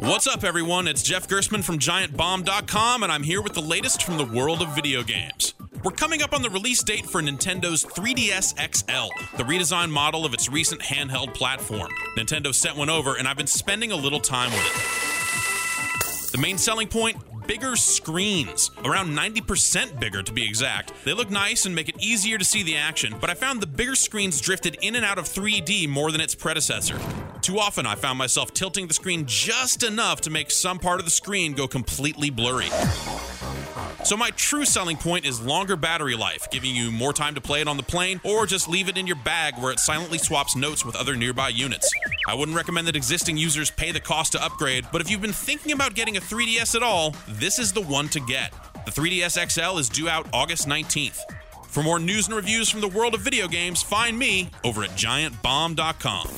What's up, everyone? It's Jeff Gerstmann from GiantBomb.com, and I'm here with the latest from the world of video games. We're coming up on the release date for Nintendo's 3DS XL, the redesigned model of its recent handheld platform. Nintendo sent one over, and I've been spending a little time with it. The main selling point bigger screens, around 90% bigger to be exact. They look nice and make it easier to see the action, but I found the bigger screens drifted in and out of 3D more than its predecessor. Too often, I found myself tilting the screen just enough to make some part of the screen go completely blurry. So, my true selling point is longer battery life, giving you more time to play it on the plane, or just leave it in your bag where it silently swaps notes with other nearby units. I wouldn't recommend that existing users pay the cost to upgrade, but if you've been thinking about getting a 3DS at all, this is the one to get. The 3DS XL is due out August 19th. For more news and reviews from the world of video games, find me over at giantbomb.com.